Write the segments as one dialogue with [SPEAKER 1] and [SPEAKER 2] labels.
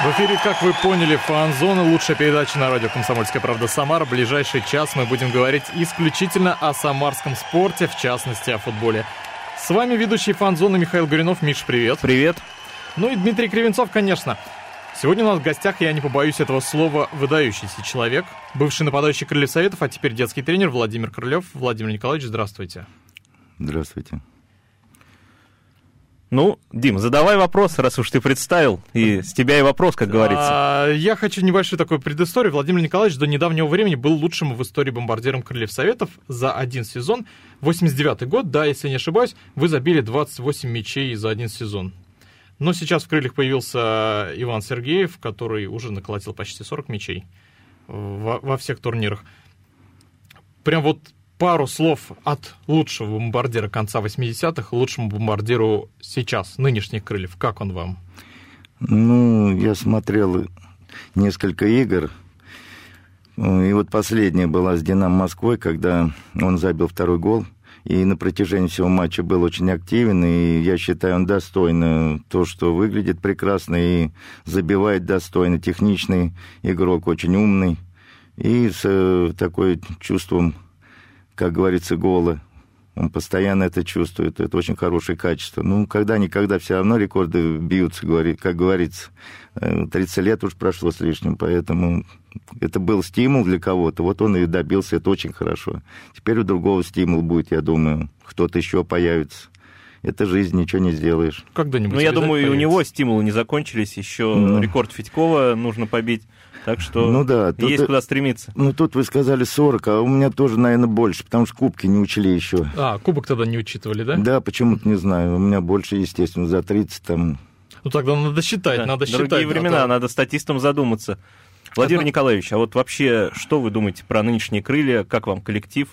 [SPEAKER 1] В эфире, как вы поняли, фан-зона, лучшая передача на радио «Комсомольская правда» Самара. В ближайший час мы будем говорить исключительно о самарском спорте, в частности, о футболе. С вами ведущий фан-зоны Михаил Горюнов. Миш, привет.
[SPEAKER 2] Привет.
[SPEAKER 1] Ну и Дмитрий Кривенцов, конечно. Сегодня у нас в гостях, я не побоюсь этого слова, выдающийся человек, бывший нападающий Крыльев Советов, а теперь детский тренер Владимир Крылев. Владимир Николаевич, здравствуйте.
[SPEAKER 3] Здравствуйте.
[SPEAKER 2] Ну, Дим, задавай вопрос, раз уж ты представил, и с тебя и вопрос, как говорится.
[SPEAKER 1] А, я хочу небольшую такую предысторию. Владимир Николаевич до недавнего времени был лучшим в истории бомбардиром Крыльев Советов за один сезон. 89-й год, да, если не ошибаюсь, вы забили 28 мячей за один сезон. Но сейчас в Крыльях появился Иван Сергеев, который уже наколотил почти 40 мячей во, во всех турнирах. Прям вот пару слов от лучшего бомбардира конца 80-х, лучшему бомбардиру сейчас, нынешних крыльев. Как он вам?
[SPEAKER 3] Ну, я смотрел несколько игр. И вот последняя была с «Динамо Москвой», когда он забил второй гол. И на протяжении всего матча был очень активен, и я считаю, он достойно то, что выглядит прекрасно и забивает достойно. Техничный игрок, очень умный. И с э, такой чувством как говорится, голы. Он постоянно это чувствует. Это очень хорошее качество. Ну, когда-никогда все равно рекорды бьются, как говорится. 30 э, лет уж прошло с лишним, поэтому это был стимул для кого-то. Вот он и добился, это очень хорошо. Теперь у другого стимул будет, я думаю. Кто-то еще появится. Это жизнь, ничего не сделаешь.
[SPEAKER 2] Когда-нибудь. Ну, я думаю, и у него стимулы не закончились. Еще ну. рекорд Федькова нужно побить. Так что ну, да, тут, есть куда стремиться.
[SPEAKER 3] Ну, тут вы сказали 40, а у меня тоже, наверное, больше, потому что кубки не учили еще.
[SPEAKER 1] А, кубок тогда не учитывали, да?
[SPEAKER 3] Да, почему-то не знаю. У меня больше, естественно, за 30 там...
[SPEAKER 1] Ну, тогда надо считать, да, надо
[SPEAKER 2] другие
[SPEAKER 1] считать.
[SPEAKER 2] Другие времена, да. надо статистам задуматься. Владимир Одна... Николаевич, а вот вообще, что вы думаете про нынешние крылья? Как вам коллектив?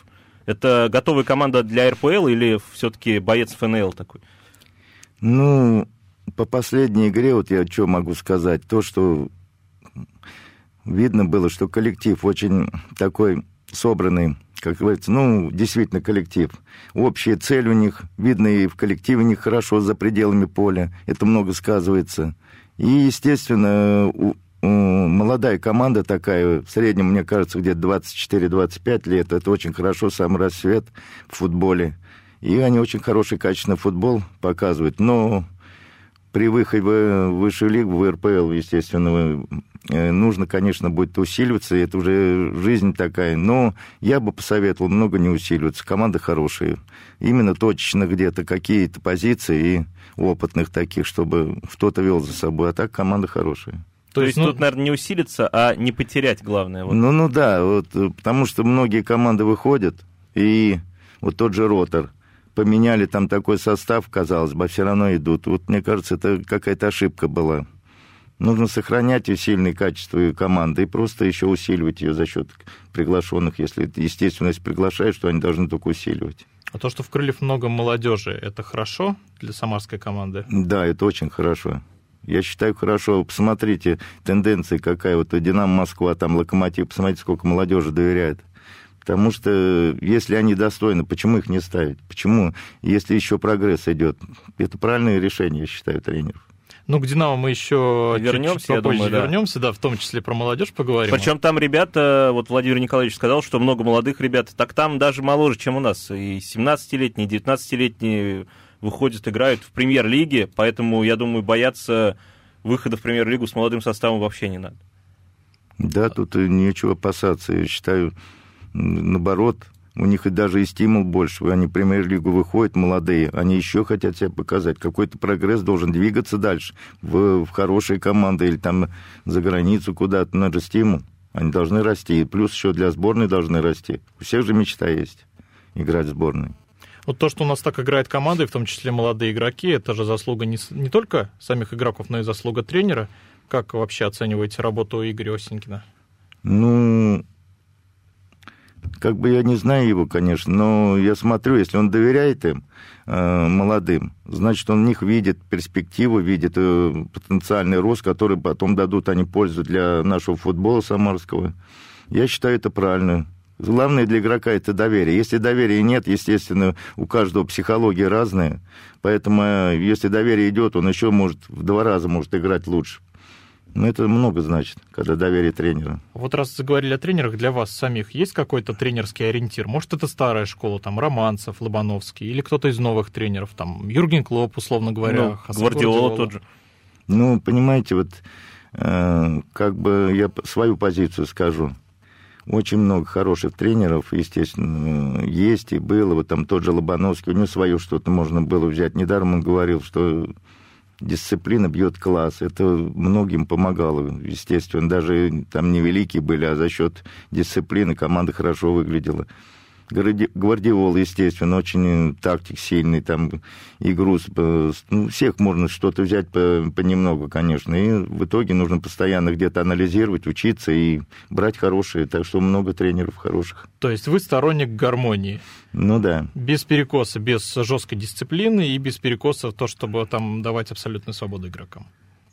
[SPEAKER 2] Это готовая команда для РПЛ или все-таки боец ФНЛ такой?
[SPEAKER 3] Ну, по последней игре, вот я что могу сказать, то, что видно было, что коллектив очень такой собранный, как говорится, ну, действительно коллектив. Общая цель у них, видно и в коллективе у них хорошо за пределами поля, это много сказывается. И, естественно, у, у, молодая команда такая, в среднем, мне кажется, где-то 24-25 лет, это очень хорошо, сам рассвет в футболе. И они очень хороший, качественный футбол показывают. Но при выходе в высшую лигу, в РПЛ, естественно, э, нужно, конечно, будет усиливаться, это уже жизнь такая. Но я бы посоветовал много не усиливаться. Команда хорошая. Именно точечно где-то какие-то позиции и опытных таких, чтобы кто-то вел за собой. А так команда хорошая.
[SPEAKER 2] То есть ну, тут, наверное, не усилиться, а не потерять главное.
[SPEAKER 3] Вот. Ну, ну да, вот, потому что многие команды выходят, и вот тот же Ротор – поменяли там такой состав, казалось бы, а все равно идут. Вот мне кажется, это какая-то ошибка была. Нужно сохранять и сильные качества команды и просто еще усиливать ее за счет приглашенных, если, естественно, если приглашают, что они должны только усиливать.
[SPEAKER 1] А то, что в Крыльев много молодежи, это хорошо для самарской команды?
[SPEAKER 3] Да, это очень хорошо. Я считаю, хорошо. Посмотрите, тенденция какая. Вот Динамо Москва, там Локомотив, посмотрите, сколько молодежи доверяет. Потому что если они достойны, почему их не ставить? Почему, если еще прогресс идет? Это правильное решение, я считаю, тренеров.
[SPEAKER 1] Ну, к Динамо мы еще
[SPEAKER 2] вернемся,
[SPEAKER 1] чуть-чуть попозже думаю, да. вернемся, да, в том числе про молодежь поговорим.
[SPEAKER 2] Причем там ребята, вот Владимир Николаевич сказал, что много молодых ребят, так там даже моложе, чем у нас. И 17-летние, 19-летние выходят, играют в премьер-лиге, поэтому, я думаю, бояться выхода в премьер-лигу с молодым составом вообще не надо.
[SPEAKER 3] Да, тут нечего опасаться. Я считаю, наоборот, у них и даже и стимул больше. Они в премьер-лигу выходят, молодые, они еще хотят себя показать. Какой-то прогресс должен двигаться дальше в, в хорошие команды или там за границу куда-то. Надо стимул. Они должны расти. И плюс еще для сборной должны расти. У всех же мечта есть играть в сборной.
[SPEAKER 1] Вот то, что у нас так играет команда, в том числе молодые игроки, это же заслуга не, не только самих игроков, но и заслуга тренера. Как вообще оцениваете работу Игоря Осенькина?
[SPEAKER 3] Ну, как бы я не знаю его, конечно, но я смотрю, если он доверяет им, э, молодым, значит, он в них видит перспективу, видит э, потенциальный рост, который потом дадут они пользу для нашего футбола самарского. Я считаю это правильно. Главное для игрока это доверие. Если доверия нет, естественно, у каждого психология разная. Поэтому, э, если доверие идет, он еще может в два раза может играть лучше. Но это много значит, когда доверие тренера.
[SPEAKER 1] Вот раз заговорили о тренерах, для вас самих есть какой-то тренерский ориентир? Может, это старая школа, там, Романцев, Лобановский, или кто-то из новых тренеров, там, Юрген Клоп, условно говоря,
[SPEAKER 2] ну, Гвардиола тот же.
[SPEAKER 3] Ну, понимаете, вот э, как бы я свою позицию скажу. Очень много хороших тренеров, естественно, есть и было. Вот там тот же Лобановский, у него свое что-то можно было взять. Недаром он говорил, что дисциплина бьет класс. Это многим помогало, естественно. Даже там невеликие были, а за счет дисциплины команда хорошо выглядела. Гвардиол, естественно, очень тактик сильный, там игру, ну, всех можно что-то взять по, понемногу, конечно, и в итоге нужно постоянно где-то анализировать, учиться и брать хорошие, так что много тренеров хороших.
[SPEAKER 1] То есть вы сторонник гармонии?
[SPEAKER 3] Ну да.
[SPEAKER 1] Без перекоса, без жесткой дисциплины и без перекоса то, чтобы там давать абсолютную свободу игрокам?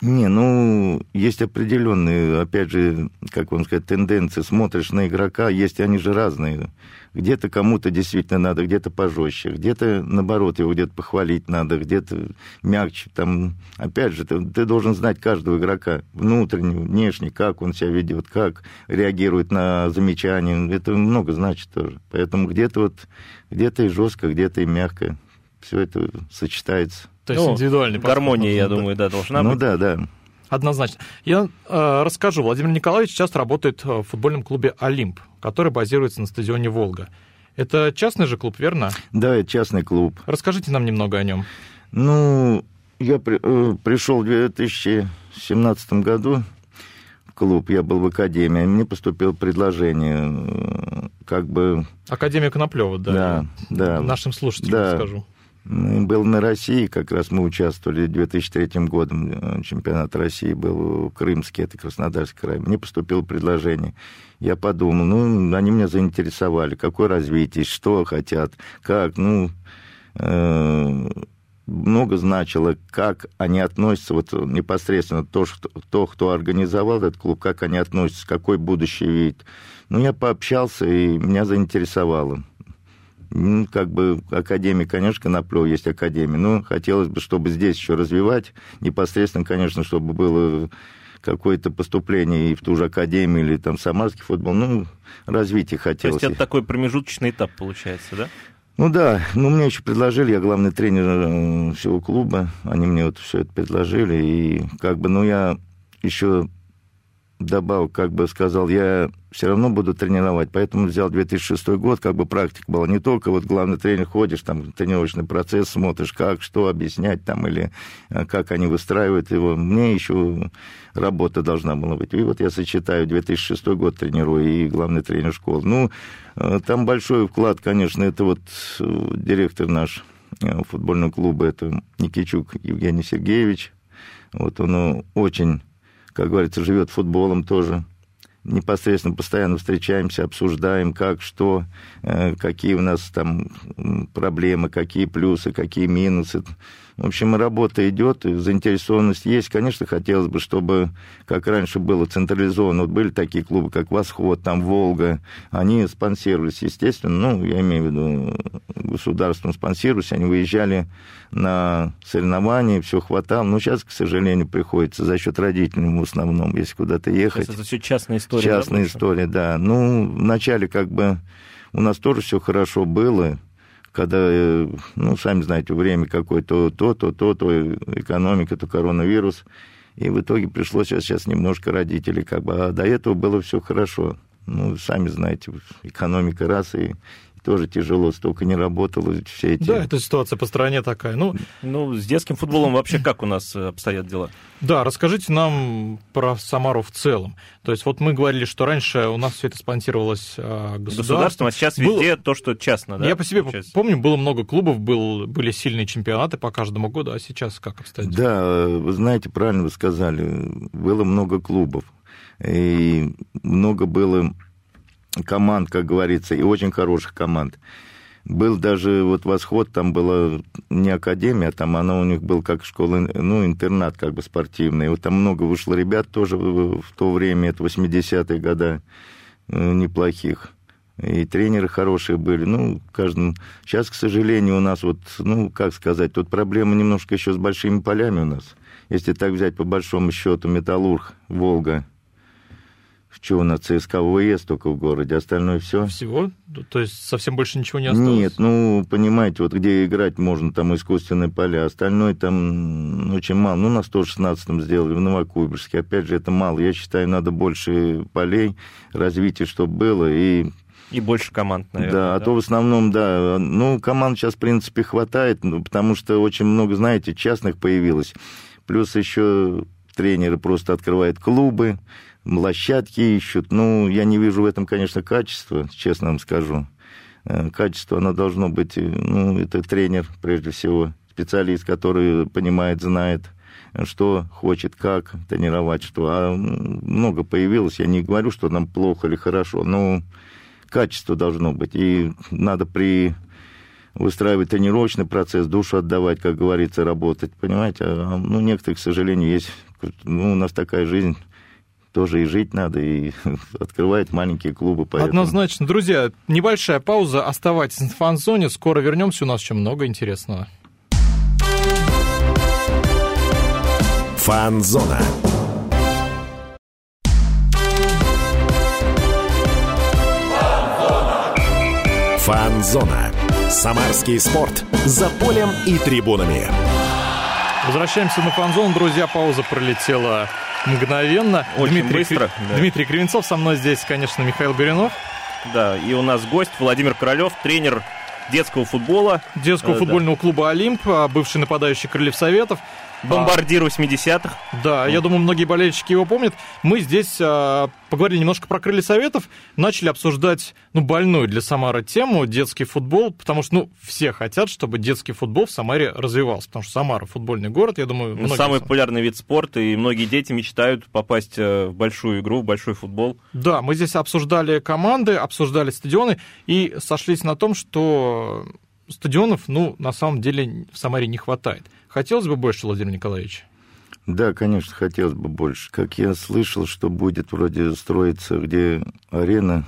[SPEAKER 3] Не, ну, есть определенные, опять же, как вам сказать, тенденции. Смотришь на игрока, есть они же разные. Где-то кому-то действительно надо, где-то пожестче, где-то, наоборот, его где-то похвалить надо, где-то мягче. Там, опять же, ты, ты должен знать каждого игрока, внутреннего, внешне, как он себя ведет, как реагирует на замечания. Это много значит тоже. Поэтому где-то вот, где-то и жестко, где-то и мягко. Все это сочетается.
[SPEAKER 1] То есть ну, индивидуальный
[SPEAKER 2] Гармония, я думаю, да, должна
[SPEAKER 3] ну,
[SPEAKER 2] быть.
[SPEAKER 3] Ну да, да.
[SPEAKER 1] Однозначно. Я э, расскажу. Владимир Николаевич часто работает в футбольном клубе «Олимп», который базируется на стадионе «Волга». Это частный же клуб, верно?
[SPEAKER 3] Да, это частный клуб.
[SPEAKER 1] Расскажите нам немного о нем.
[SPEAKER 3] Ну, я при, э, пришел в 2017 году в клуб, я был в академии, мне поступило предложение, э, как бы...
[SPEAKER 1] Академия Коноплева, да?
[SPEAKER 3] Да, да.
[SPEAKER 1] Нашим слушателям
[SPEAKER 3] да.
[SPEAKER 1] скажу.
[SPEAKER 3] Был на России, как раз мы участвовали в 2003 годом, э, чемпионат России был крымский, это Краснодарский край. Мне поступило предложение. Я подумал, ну, они меня заинтересовали, какое развитие, что хотят, как, ну, э, много значило, как они относятся, вот непосредственно то, что, то, кто организовал этот клуб, как они относятся, какой будущий вид. Ну, я пообщался, и меня заинтересовало. Ну, как бы академия, конечно, Коноплёва есть академия, но хотелось бы, чтобы здесь еще развивать, непосредственно, конечно, чтобы было какое-то поступление и в ту же академию или там самарский футбол, ну, развитие хотелось.
[SPEAKER 2] То есть это такой промежуточный этап получается, да?
[SPEAKER 3] Ну да, ну мне еще предложили, я главный тренер э, всего клуба, они мне вот все это предложили, и как бы, ну я еще добавил, как бы сказал, я все равно буду тренировать, поэтому взял 2006 год, как бы практика была не только вот главный тренер, ходишь, там тренировочный процесс, смотришь, как, что объяснять там, или э, как они выстраивают его. Мне еще работа должна была быть. И вот я сочетаю 2006 год тренирую и главный тренер школы. Ну, э, там большой вклад, конечно, это вот э, директор наш футбольного клуба, это Никичук Евгений Сергеевич. Вот он очень как говорится, живет футболом тоже. Непосредственно постоянно встречаемся, обсуждаем, как, что, э, какие у нас там проблемы, какие плюсы, какие минусы. В общем, работа идет, заинтересованность есть. Конечно, хотелось бы, чтобы, как раньше было, централизованно. Вот были такие клубы, как «Восход», там «Волга». Они спонсировались, естественно. Ну, я имею в виду, государством спонсировались. Они выезжали на соревнования, все хватало. Но сейчас, к сожалению, приходится за счет родителей в основном, если куда-то ехать.
[SPEAKER 2] это все частная история.
[SPEAKER 3] Частная
[SPEAKER 2] да,
[SPEAKER 3] история, да. Ну, вначале как бы у нас тоже все хорошо было когда, э, ну, сами знаете, время какое-то, то, то, то, то, экономика, то коронавирус. И в итоге пришлось сейчас, сейчас немножко родителей, как бы, а до этого было все хорошо. Ну, сами знаете, экономика раз, и тоже тяжело, столько не работало, все эти...
[SPEAKER 1] Да, эта ситуация по стране такая. Ну,
[SPEAKER 2] ну, с детским футболом вообще как у нас э, обстоят дела?
[SPEAKER 1] Да, расскажите нам про Самару в целом. То есть вот мы говорили, что раньше у нас все это спонсировалось а, государством. Государством,
[SPEAKER 2] а сейчас везде было... то, что частно, да?
[SPEAKER 1] Я по себе получается? помню, было много клубов, был, были сильные чемпионаты по каждому году, а сейчас как обстоят
[SPEAKER 3] Да, вы знаете, правильно вы сказали, было много клубов. И много было команд, как говорится, и очень хороших команд. Был даже вот восход, там была не академия, там она у них был как школа, ну, интернат как бы спортивный. Вот там много вышло ребят тоже в то время, это 80-е годы, э, неплохих. И тренеры хорошие были. Ну, каждым... Сейчас, к сожалению, у нас вот, ну, как сказать, тут проблема немножко еще с большими полями у нас. Если так взять по большому счету, Металлург, Волга, что у нас ЦСКА ВВС только в городе, остальное все.
[SPEAKER 1] Всего? То есть совсем больше ничего не осталось?
[SPEAKER 3] Нет, ну, понимаете, вот где играть можно, там искусственные поля, остальное там очень мало. Ну, на 116-м сделали, в Новокуйбышевске. Опять же, это мало. Я считаю, надо больше полей, развития, чтобы было, и
[SPEAKER 2] и больше команд, наверное.
[SPEAKER 3] Да, а то в основном, да. Ну, команд сейчас, в принципе, хватает, ну, потому что очень много, знаете, частных появилось. Плюс еще тренеры просто открывают клубы, площадки ищут. Ну, я не вижу в этом, конечно, качества, честно вам скажу. Э, качество, оно должно быть, э, ну, это тренер, прежде всего, специалист, который понимает, знает, что хочет, как тренировать, что. А много появилось, я не говорю, что нам плохо или хорошо, но качество должно быть. И надо при выстраивать тренировочный процесс, душу отдавать, как говорится, работать, понимаете? А, ну, некоторые, к сожалению, есть... Ну, у нас такая жизнь тоже и жить надо, и открывает маленькие клубы.
[SPEAKER 1] Поэтому... Однозначно. Друзья, небольшая пауза. Оставайтесь в фан-зоне. Скоро вернемся. У нас еще много интересного.
[SPEAKER 4] Фан-зона. Фан-зона. Самарский спорт. За полем и трибунами.
[SPEAKER 1] Возвращаемся на фан-зону. Друзья, пауза пролетела мгновенно.
[SPEAKER 2] Очень Дмитрий, быстро.
[SPEAKER 1] Да. Дмитрий Кривенцов, со мной здесь, конечно, Михаил Горюнов.
[SPEAKER 2] Да, и у нас гость Владимир Королев, тренер детского футбола.
[SPEAKER 1] Детского э, футбольного да. клуба «Олимп», а, бывший нападающий Крыльев Советов.
[SPEAKER 2] Бомбардир 80-х.
[SPEAKER 1] Да, я думаю, многие болельщики его помнят. Мы здесь а, поговорили немножко про крылья советов, начали обсуждать, ну, больную для Самары тему детский футбол, потому что, ну, все хотят, чтобы детский футбол в Самаре развивался, потому что Самара футбольный город, я думаю...
[SPEAKER 2] Ну, самый популярный вид спорта, и многие дети мечтают попасть э, в большую игру, в большой футбол.
[SPEAKER 1] Да, мы здесь обсуждали команды, обсуждали стадионы, и сошлись на том, что стадионов, ну, на самом деле в Самаре не хватает. Хотелось бы больше, Владимир Николаевич?
[SPEAKER 3] Да, конечно, хотелось бы больше. Как я слышал, что будет вроде строиться, где арена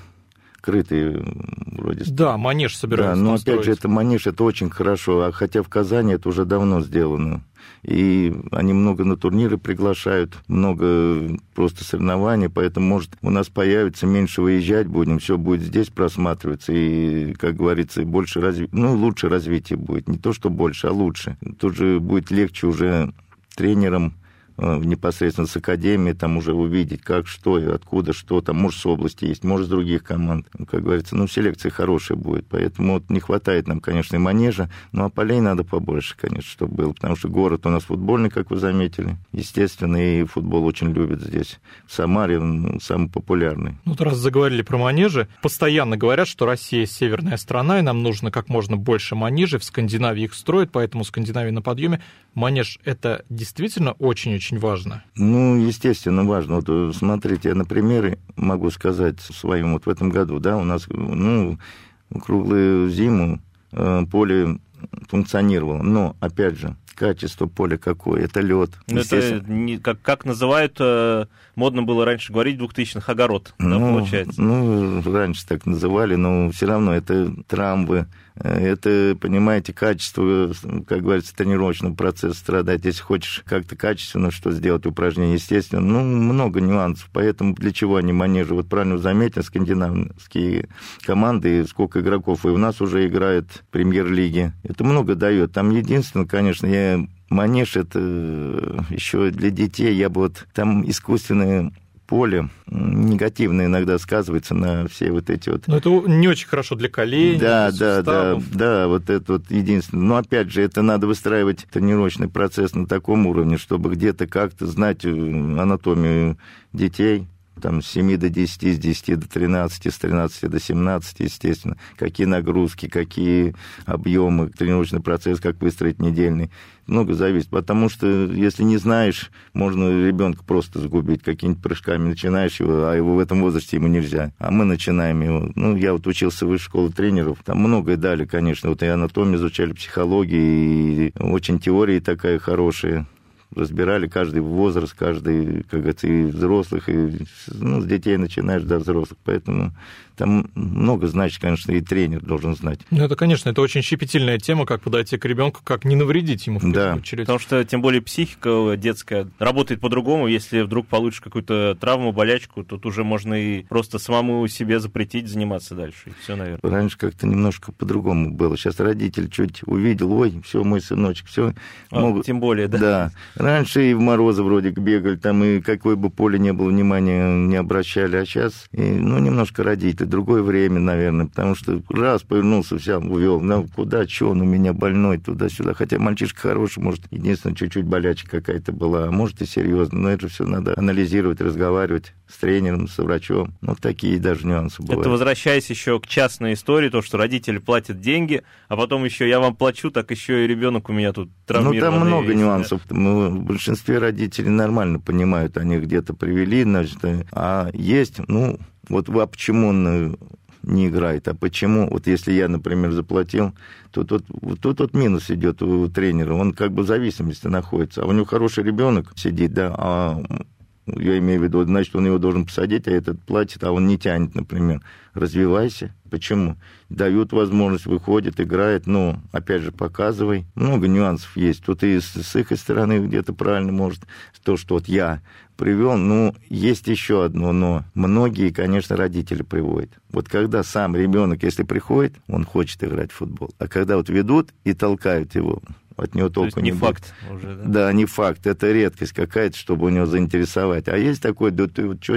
[SPEAKER 3] крытый вроде.
[SPEAKER 1] Да, манеж собираются.
[SPEAKER 3] Да, но опять строить. же, это манеж, это очень хорошо. А хотя в Казани это уже давно сделано. И они много на турниры приглашают, много просто соревнований, поэтому, может, у нас появится, меньше выезжать будем, все будет здесь просматриваться, и, как говорится, больше разви... ну, лучше развитие будет. Не то, что больше, а лучше. Тут же будет легче уже тренерам непосредственно с академии, там уже увидеть, как, что откуда, что там, может, с области есть, может, с других команд. Как говорится, ну, селекция хорошая будет, поэтому вот не хватает нам, конечно, и манежа, ну, а полей надо побольше, конечно, чтобы было, потому что город у нас футбольный, как вы заметили, естественно, и футбол очень любят здесь. В Самаре он самый популярный.
[SPEAKER 1] Ну, раз заговорили про манежи, постоянно говорят, что Россия северная страна, и нам нужно как можно больше манежей, в Скандинавии их строят, поэтому Скандинавия на подъеме. Манеж — это действительно очень-очень очень важно?
[SPEAKER 3] Ну, естественно, важно. Вот э, смотрите, я на примере могу сказать своим вот в этом году, да, у нас, ну, круглую зиму э, поле функционировало. Но, опять же, качество поля какое, это лед.
[SPEAKER 2] Ну, это не, как, как называют, э, модно было раньше говорить, 2000-х огород,
[SPEAKER 3] ну,
[SPEAKER 2] да, получается?
[SPEAKER 3] Ну, раньше так называли, но все равно это трамбы, э, это, понимаете, качество, как говорится, тренировочного процесса страдать. Если хочешь как-то качественно что сделать, упражнение, естественно, ну, много нюансов. Поэтому для чего они манежи? Вот правильно заметили, скандинавские команды, сколько игроков и у нас уже играет в премьер-лиге. Это много дает. Там единственное, конечно, я манеж это э, еще для детей. Я бы вот там искусственное поле негативно иногда сказывается на все вот эти вот...
[SPEAKER 1] Но это не очень хорошо для коленей,
[SPEAKER 3] Да, да, да, да, вот это вот единственное. Но опять же, это надо выстраивать тренировочный процесс на таком уровне, чтобы где-то как-то знать э, анатомию детей, там с 7 до 10, с 10 до 13, с 13 до 17, естественно, какие нагрузки, какие объемы, тренировочный процесс, как выстроить недельный. Много зависит, потому что если не знаешь, можно ребенка просто загубить какими-нибудь прыжками, начинаешь его, а его в этом возрасте ему нельзя. А мы начинаем его. Ну, я вот учился в высшей школе тренеров, там многое дали, конечно, вот и анатомию изучали, психологию, и очень теория такая хорошая разбирали каждый возраст, каждый, как говорится, и взрослых, и ну, с детей начинаешь до взрослых. Поэтому там много значит, конечно, и тренер должен знать.
[SPEAKER 1] Ну, это, конечно, это очень щепетильная тема, как подойти к ребенку, как не навредить ему в первую
[SPEAKER 2] да.
[SPEAKER 1] очередь.
[SPEAKER 2] Потому что, тем более, психика детская работает по-другому. Если вдруг получишь какую-то травму, болячку, тут уже можно и просто самому себе запретить заниматься дальше. И все, наверное.
[SPEAKER 3] Раньше как-то немножко по-другому было. Сейчас родитель чуть увидел, ой, все, мой сыночек, все.
[SPEAKER 2] А, могут... Тем более, да.
[SPEAKER 3] Да. Раньше и в морозы вроде бегали, там и какое бы поле не было, внимания не обращали, а сейчас, и, ну, немножко родители другое время, наверное, потому что раз повернулся, вся увел, ну, куда, что он у меня больной, туда-сюда. Хотя мальчишка хороший, может, единственное, чуть-чуть болячка какая-то была, а может и серьезно, но это все надо анализировать, разговаривать с тренером, с врачом. Ну, такие даже нюансы бывают.
[SPEAKER 2] Это возвращаясь еще к частной истории, то, что родители платят деньги, а потом еще я вам плачу, так еще и ребенок у меня тут травмированный.
[SPEAKER 3] Ну, там много нюансов. Мы, в большинстве родителей нормально понимают, они где-то привели, значит, а есть, ну, вот а почему он не играет, а почему, вот если я, например, заплатил, то тут, тут, тут минус идет у тренера, он как бы в зависимости находится, а у него хороший ребенок сидит, да, а я имею в виду, значит, он его должен посадить, а этот платит, а он не тянет, например. Развивайся. Почему? Дают возможность, выходит, играет, но, опять же, показывай. Много нюансов есть. Тут и с, с их стороны где-то правильно может то, что вот я привел. Ну, есть еще одно но. Многие, конечно, родители приводят. Вот когда сам ребенок, если приходит, он хочет играть в футбол. А когда вот ведут и толкают его, от него толку
[SPEAKER 2] не,
[SPEAKER 3] не
[SPEAKER 2] факт уже,
[SPEAKER 3] да? Да, не факт, это редкость какая-то, чтобы у него заинтересовать. А есть такой, да ты вот что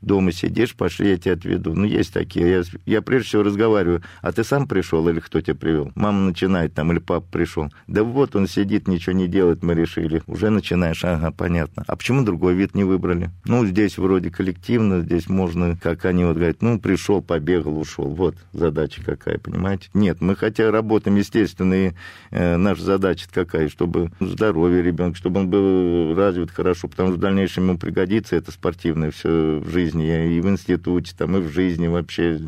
[SPEAKER 3] дома сидишь, пошли, я тебя отведу. Ну, есть такие. Я, я прежде всего разговариваю, а ты сам пришел или кто тебя привел? Мама начинает там, или папа пришел. Да вот он сидит, ничего не делает, мы решили. Уже начинаешь, ага, понятно. А почему другой вид не выбрали? Ну, здесь вроде коллективно, здесь можно, как они вот говорят, ну, пришел, побегал, ушел. Вот задача какая, понимаете? Нет, мы хотя работаем, естественно, и э, наша задача задача какая, чтобы здоровье ребенка, чтобы он был развит хорошо, потому что в дальнейшем ему пригодится это спортивное все в жизни, и в институте, там, и в жизни вообще.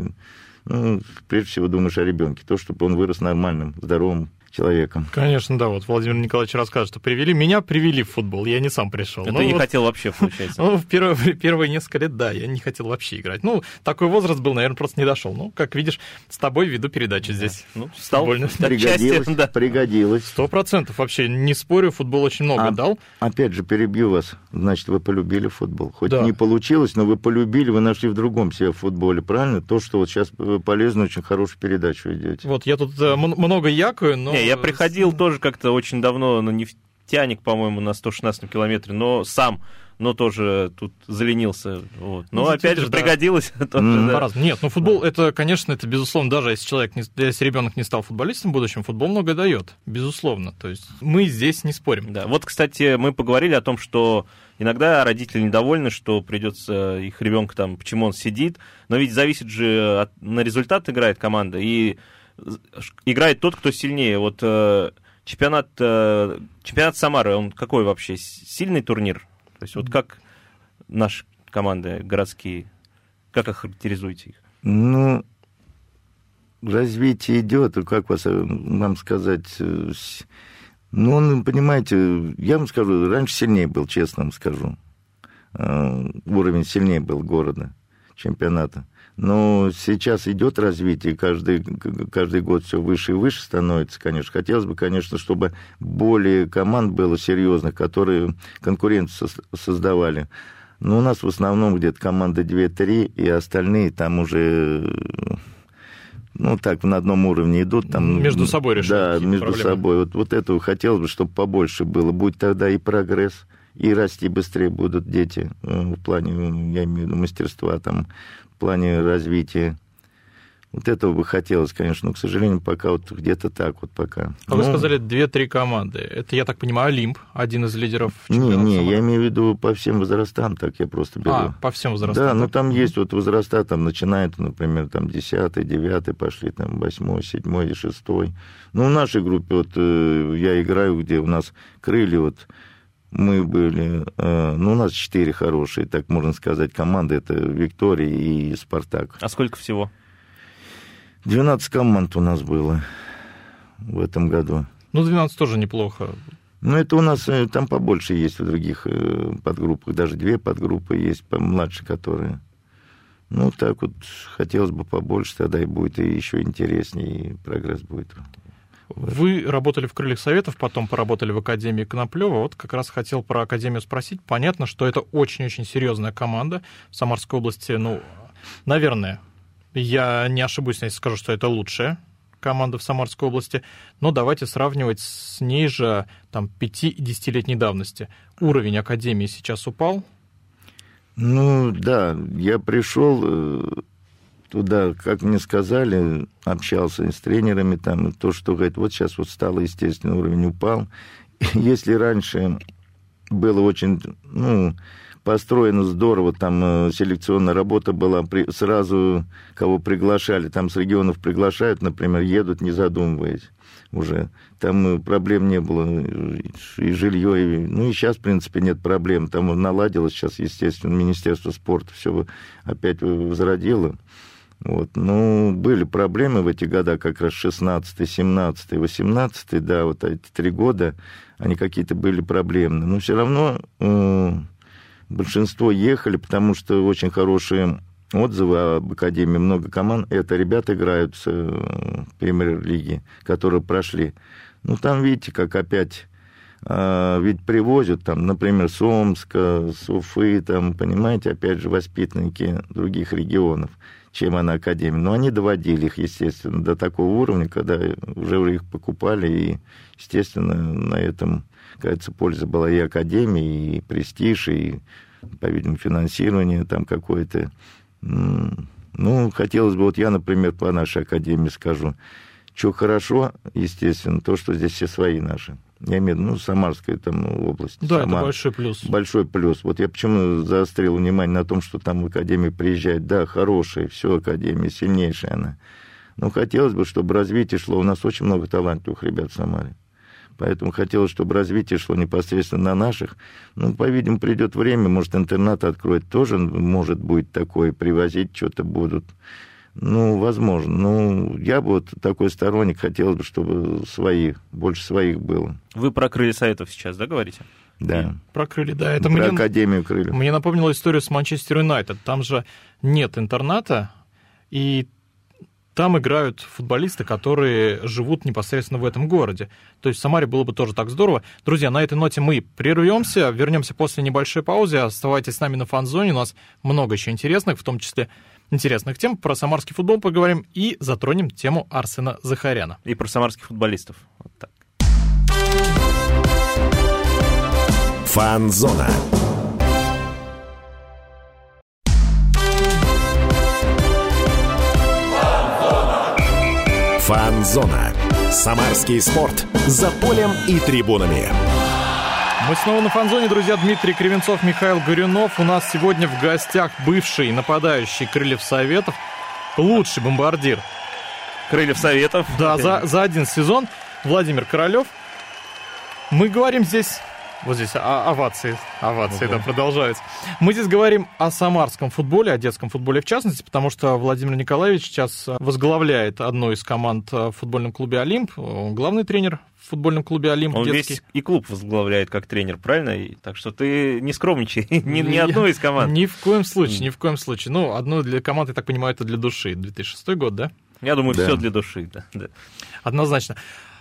[SPEAKER 3] Ну, прежде всего думаешь о ребенке, то, чтобы он вырос нормальным, здоровым, человеком.
[SPEAKER 1] Конечно, да. Вот Владимир Николаевич рассказывает, что привели. Меня привели в футбол, я не сам пришел.
[SPEAKER 2] Это ну, не вот, хотел вообще, получается.
[SPEAKER 1] Ну, в первые, первые несколько лет, да, я не хотел вообще играть. Ну, такой возраст был, наверное, просто не дошел. Ну, как видишь, с тобой веду передачу здесь.
[SPEAKER 2] Ну, стал
[SPEAKER 3] пригодилось, да. пригодилось.
[SPEAKER 1] Сто процентов вообще, не спорю, футбол очень много а, дал.
[SPEAKER 3] Опять же, перебью вас. Значит, вы полюбили футбол. Хоть да. не получилось, но вы полюбили, вы нашли в другом себе в футболе, правильно? То, что вот сейчас полезно, очень хорошую передачу идете.
[SPEAKER 1] Вот, я тут э, много якаю, но
[SPEAKER 2] не, я приходил тоже как-то очень давно на нефтяник, по-моему, на 116 километре, но сам но тоже тут заленился. Вот. Но ну, опять же, да. пригодилось. тоже,
[SPEAKER 1] mm, да. Нет, ну футбол, это, конечно, это безусловно, даже если человек, не, если ребенок не стал футболистом в будущем, футбол много дает, безусловно. То есть мы здесь не спорим.
[SPEAKER 2] Да, вот, кстати, мы поговорили о том, что иногда родители недовольны, что придется их ребенка там, почему он сидит, но ведь зависит же от, на результат играет команда, и играет тот, кто сильнее. Вот э, чемпионат, э, чемпионат Самары, он какой вообще? Сильный турнир? То есть вот как наши команды городские, как охарактеризуете их?
[SPEAKER 3] Ну, развитие идет, как вас, э, вам сказать, э, ну, понимаете, я вам скажу, раньше сильнее был, честно вам скажу. Э, уровень сильнее был города, чемпионата. Но сейчас идет развитие, каждый, каждый год все выше и выше становится, конечно. Хотелось бы, конечно, чтобы более команд было серьезных, которые конкуренцию создавали. Но у нас в основном где-то команда 2-3, и остальные там уже ну, так, на одном уровне идут. Там,
[SPEAKER 1] между собой решают.
[SPEAKER 3] Да, между проблемы. собой. Вот, вот этого хотелось бы, чтобы побольше было. Будет тогда и прогресс, и расти быстрее будут дети э, в плане, я имею в виду, мастерства там, плане развития. Вот этого бы хотелось, конечно, но, к сожалению, пока вот где-то так вот пока.
[SPEAKER 1] А вы
[SPEAKER 3] Ну,
[SPEAKER 1] сказали две-три команды. Это, я так понимаю, Олимп, один из лидеров
[SPEAKER 3] Не, не, я имею в виду по всем возрастам, так я просто беру.
[SPEAKER 1] А, по всем возрастам.
[SPEAKER 3] Да, ну
[SPEAKER 1] так?
[SPEAKER 3] там есть вот возраста, там начинает, например, там 10 9 пошли, там 8 7 и 6 Ну, в нашей группе вот э, я играю, где у нас крылья вот мы были, э, ну, у нас четыре хорошие, так можно сказать, команды, это Виктория и Спартак.
[SPEAKER 2] А сколько всего?
[SPEAKER 3] 12 команд у нас было в этом году.
[SPEAKER 1] Ну, 12 тоже неплохо.
[SPEAKER 3] Ну, это у нас э, там побольше есть в других э, подгруппах, даже две подгруппы есть, помладше которые. Ну, так вот, хотелось бы побольше, тогда и будет и еще интереснее, и прогресс будет.
[SPEAKER 1] Вы работали в Крыльях Советов, потом поработали в Академии Коноплева. Вот как раз хотел про Академию спросить. Понятно, что это очень-очень серьезная команда в Самарской области. Ну, наверное, я не ошибусь, если скажу, что это лучшая команда в Самарской области. Но давайте сравнивать с ней же там 5 и 10-летней давности. Уровень Академии сейчас упал.
[SPEAKER 3] Ну, да, я пришел э, туда, как мне сказали, общался с тренерами там, то, что, говорит, вот сейчас вот стало, естественно, уровень упал. Если раньше было очень, ну, построено здорово, там э, селекционная работа была, при, сразу кого приглашали, там с регионов приглашают, например, едут, не задумываясь уже. Там э, проблем не было, и жилье, и, ну и сейчас, в принципе, нет проблем. Там наладилось сейчас, естественно, Министерство спорта все опять возродило. Вот. Ну, были проблемы в эти года, как раз 16 17 18 да, вот эти три года, они какие-то были проблемные. Но все равно э, большинство ехали, потому что очень хорошие отзывы об Академии, много команд. Это ребята играют в э, премьер-лиге, которые прошли. Ну, там, видите, как опять а, ведь привозят там, например, с Омска, с Уфы, там, понимаете, опять же, воспитанники других регионов, чем она Академия. Но они доводили их, естественно, до такого уровня, когда уже их покупали, и, естественно, на этом, кажется, польза была и Академии, и престиж, и, по-видимому, финансирование там какое-то. Ну, хотелось бы, вот я, например, по нашей Академии скажу, что хорошо, естественно, то, что здесь все свои наши. Я имею в виду, ну, Самарская там область.
[SPEAKER 1] Да,
[SPEAKER 3] Самара.
[SPEAKER 1] это большой плюс.
[SPEAKER 3] Большой плюс. Вот я почему заострил внимание на том, что там в Академии приезжает. Да, хорошая, все Академия, сильнейшая она. Но хотелось бы, чтобы развитие шло. У нас очень много талантливых ребят в Самаре. Поэтому хотелось, чтобы развитие шло непосредственно на наших. Ну, по-видимому, придет время, может, интернат откроет. Тоже, может, будет такое, привозить что-то будут. Ну, возможно. Ну, я бы вот такой сторонник, хотелось бы, чтобы свои, больше своих было.
[SPEAKER 2] Вы про крылья советов сейчас, да, говорите?
[SPEAKER 3] Да.
[SPEAKER 1] Прокрыли, да. Это
[SPEAKER 3] Про
[SPEAKER 1] мне,
[SPEAKER 3] Академию крыльев.
[SPEAKER 1] мне напомнило историю с Манчестер Юнайтед. Там же нет интерната, и там играют футболисты, которые живут непосредственно в этом городе. То есть в Самаре было бы тоже так здорово. Друзья, на этой ноте мы прервемся, вернемся после небольшой паузы. Оставайтесь с нами на фан-зоне. У нас много еще интересных, в том числе интересных тем. Про самарский футбол поговорим и затронем тему Арсена Захаряна.
[SPEAKER 2] И про самарских футболистов. Вот так.
[SPEAKER 4] Фанзона. Фанзона. Самарский спорт. За полем и трибунами.
[SPEAKER 1] Мы снова на фанзоне, друзья. Дмитрий Кривенцов, Михаил Горюнов. У нас сегодня в гостях бывший нападающий Крыльев Советов, лучший бомбардир.
[SPEAKER 2] Крыльев советов.
[SPEAKER 1] Да, за, за один сезон Владимир Королев. Мы говорим здесь... Вот здесь о- овации, овации, да, продолжаются. Мы здесь говорим о самарском футболе, о детском футболе в частности, потому что Владимир Николаевич сейчас возглавляет одну из команд в футбольном клубе «Олимп». Он главный тренер в футбольном клубе «Олимп»
[SPEAKER 2] Он
[SPEAKER 1] детский.
[SPEAKER 2] весь и клуб возглавляет как тренер, правильно? И, так что ты не скромничай, ни, ни одну из команд.
[SPEAKER 1] Ни в коем случае, ни в коем случае. Ну, одну для команд, я так понимаю, это для души. 2006 год, да?
[SPEAKER 2] Я думаю,
[SPEAKER 3] Да.
[SPEAKER 2] все для души. Да, да.
[SPEAKER 1] Однозначно.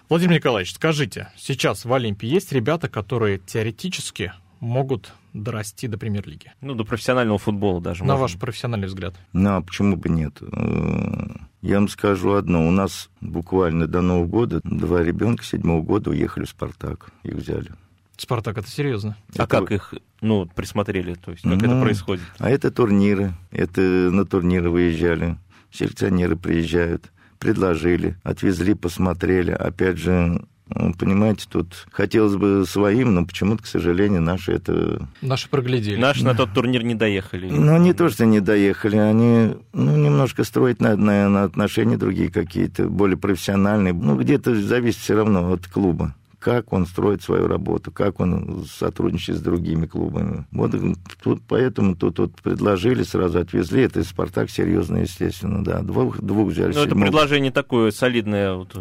[SPEAKER 1] Владимир Николаевич, скажите, сейчас в Олимпе есть ребята, которые теоретически могут дорасти до премьер-лиги?
[SPEAKER 2] Ну, до профессионального футбола даже.
[SPEAKER 1] На
[SPEAKER 2] можно.
[SPEAKER 1] ваш профессиональный взгляд.
[SPEAKER 3] Ну, а почему бы нет? Э, Я вам скажу одно. У нас буквально до Нового года два ребенка седьмого года уехали в «Спартак». Их взяли.
[SPEAKER 1] Спартак, это серьезно.
[SPEAKER 2] А
[SPEAKER 3] Это-
[SPEAKER 2] как их, ну, присмотрели? То есть, как
[SPEAKER 3] Ну,
[SPEAKER 2] это происходит?
[SPEAKER 3] А это турниры. Это на турниры выезжали. селекционеры приезжают, предложили, отвезли, посмотрели. Опять же, ну, Понимаете, тут хотелось бы своим, но почему-то, к сожалению, наши это...
[SPEAKER 1] Наши проглядели.
[SPEAKER 2] Наши на тот турнир не доехали.
[SPEAKER 3] Ну, не то, что не доехали, они ну, немножко строить надо, наверное, отношения другие какие-то, более профессиональные. Ну, где-то зависит все равно от клуба как он строит свою работу, как он сотрудничает с другими клубами. Вот тут, поэтому тут вот предложили, сразу отвезли. Это «Спартак» серьезно, естественно, да. Двух, двух взяли.
[SPEAKER 2] Ну, это предложение такое солидное, вот,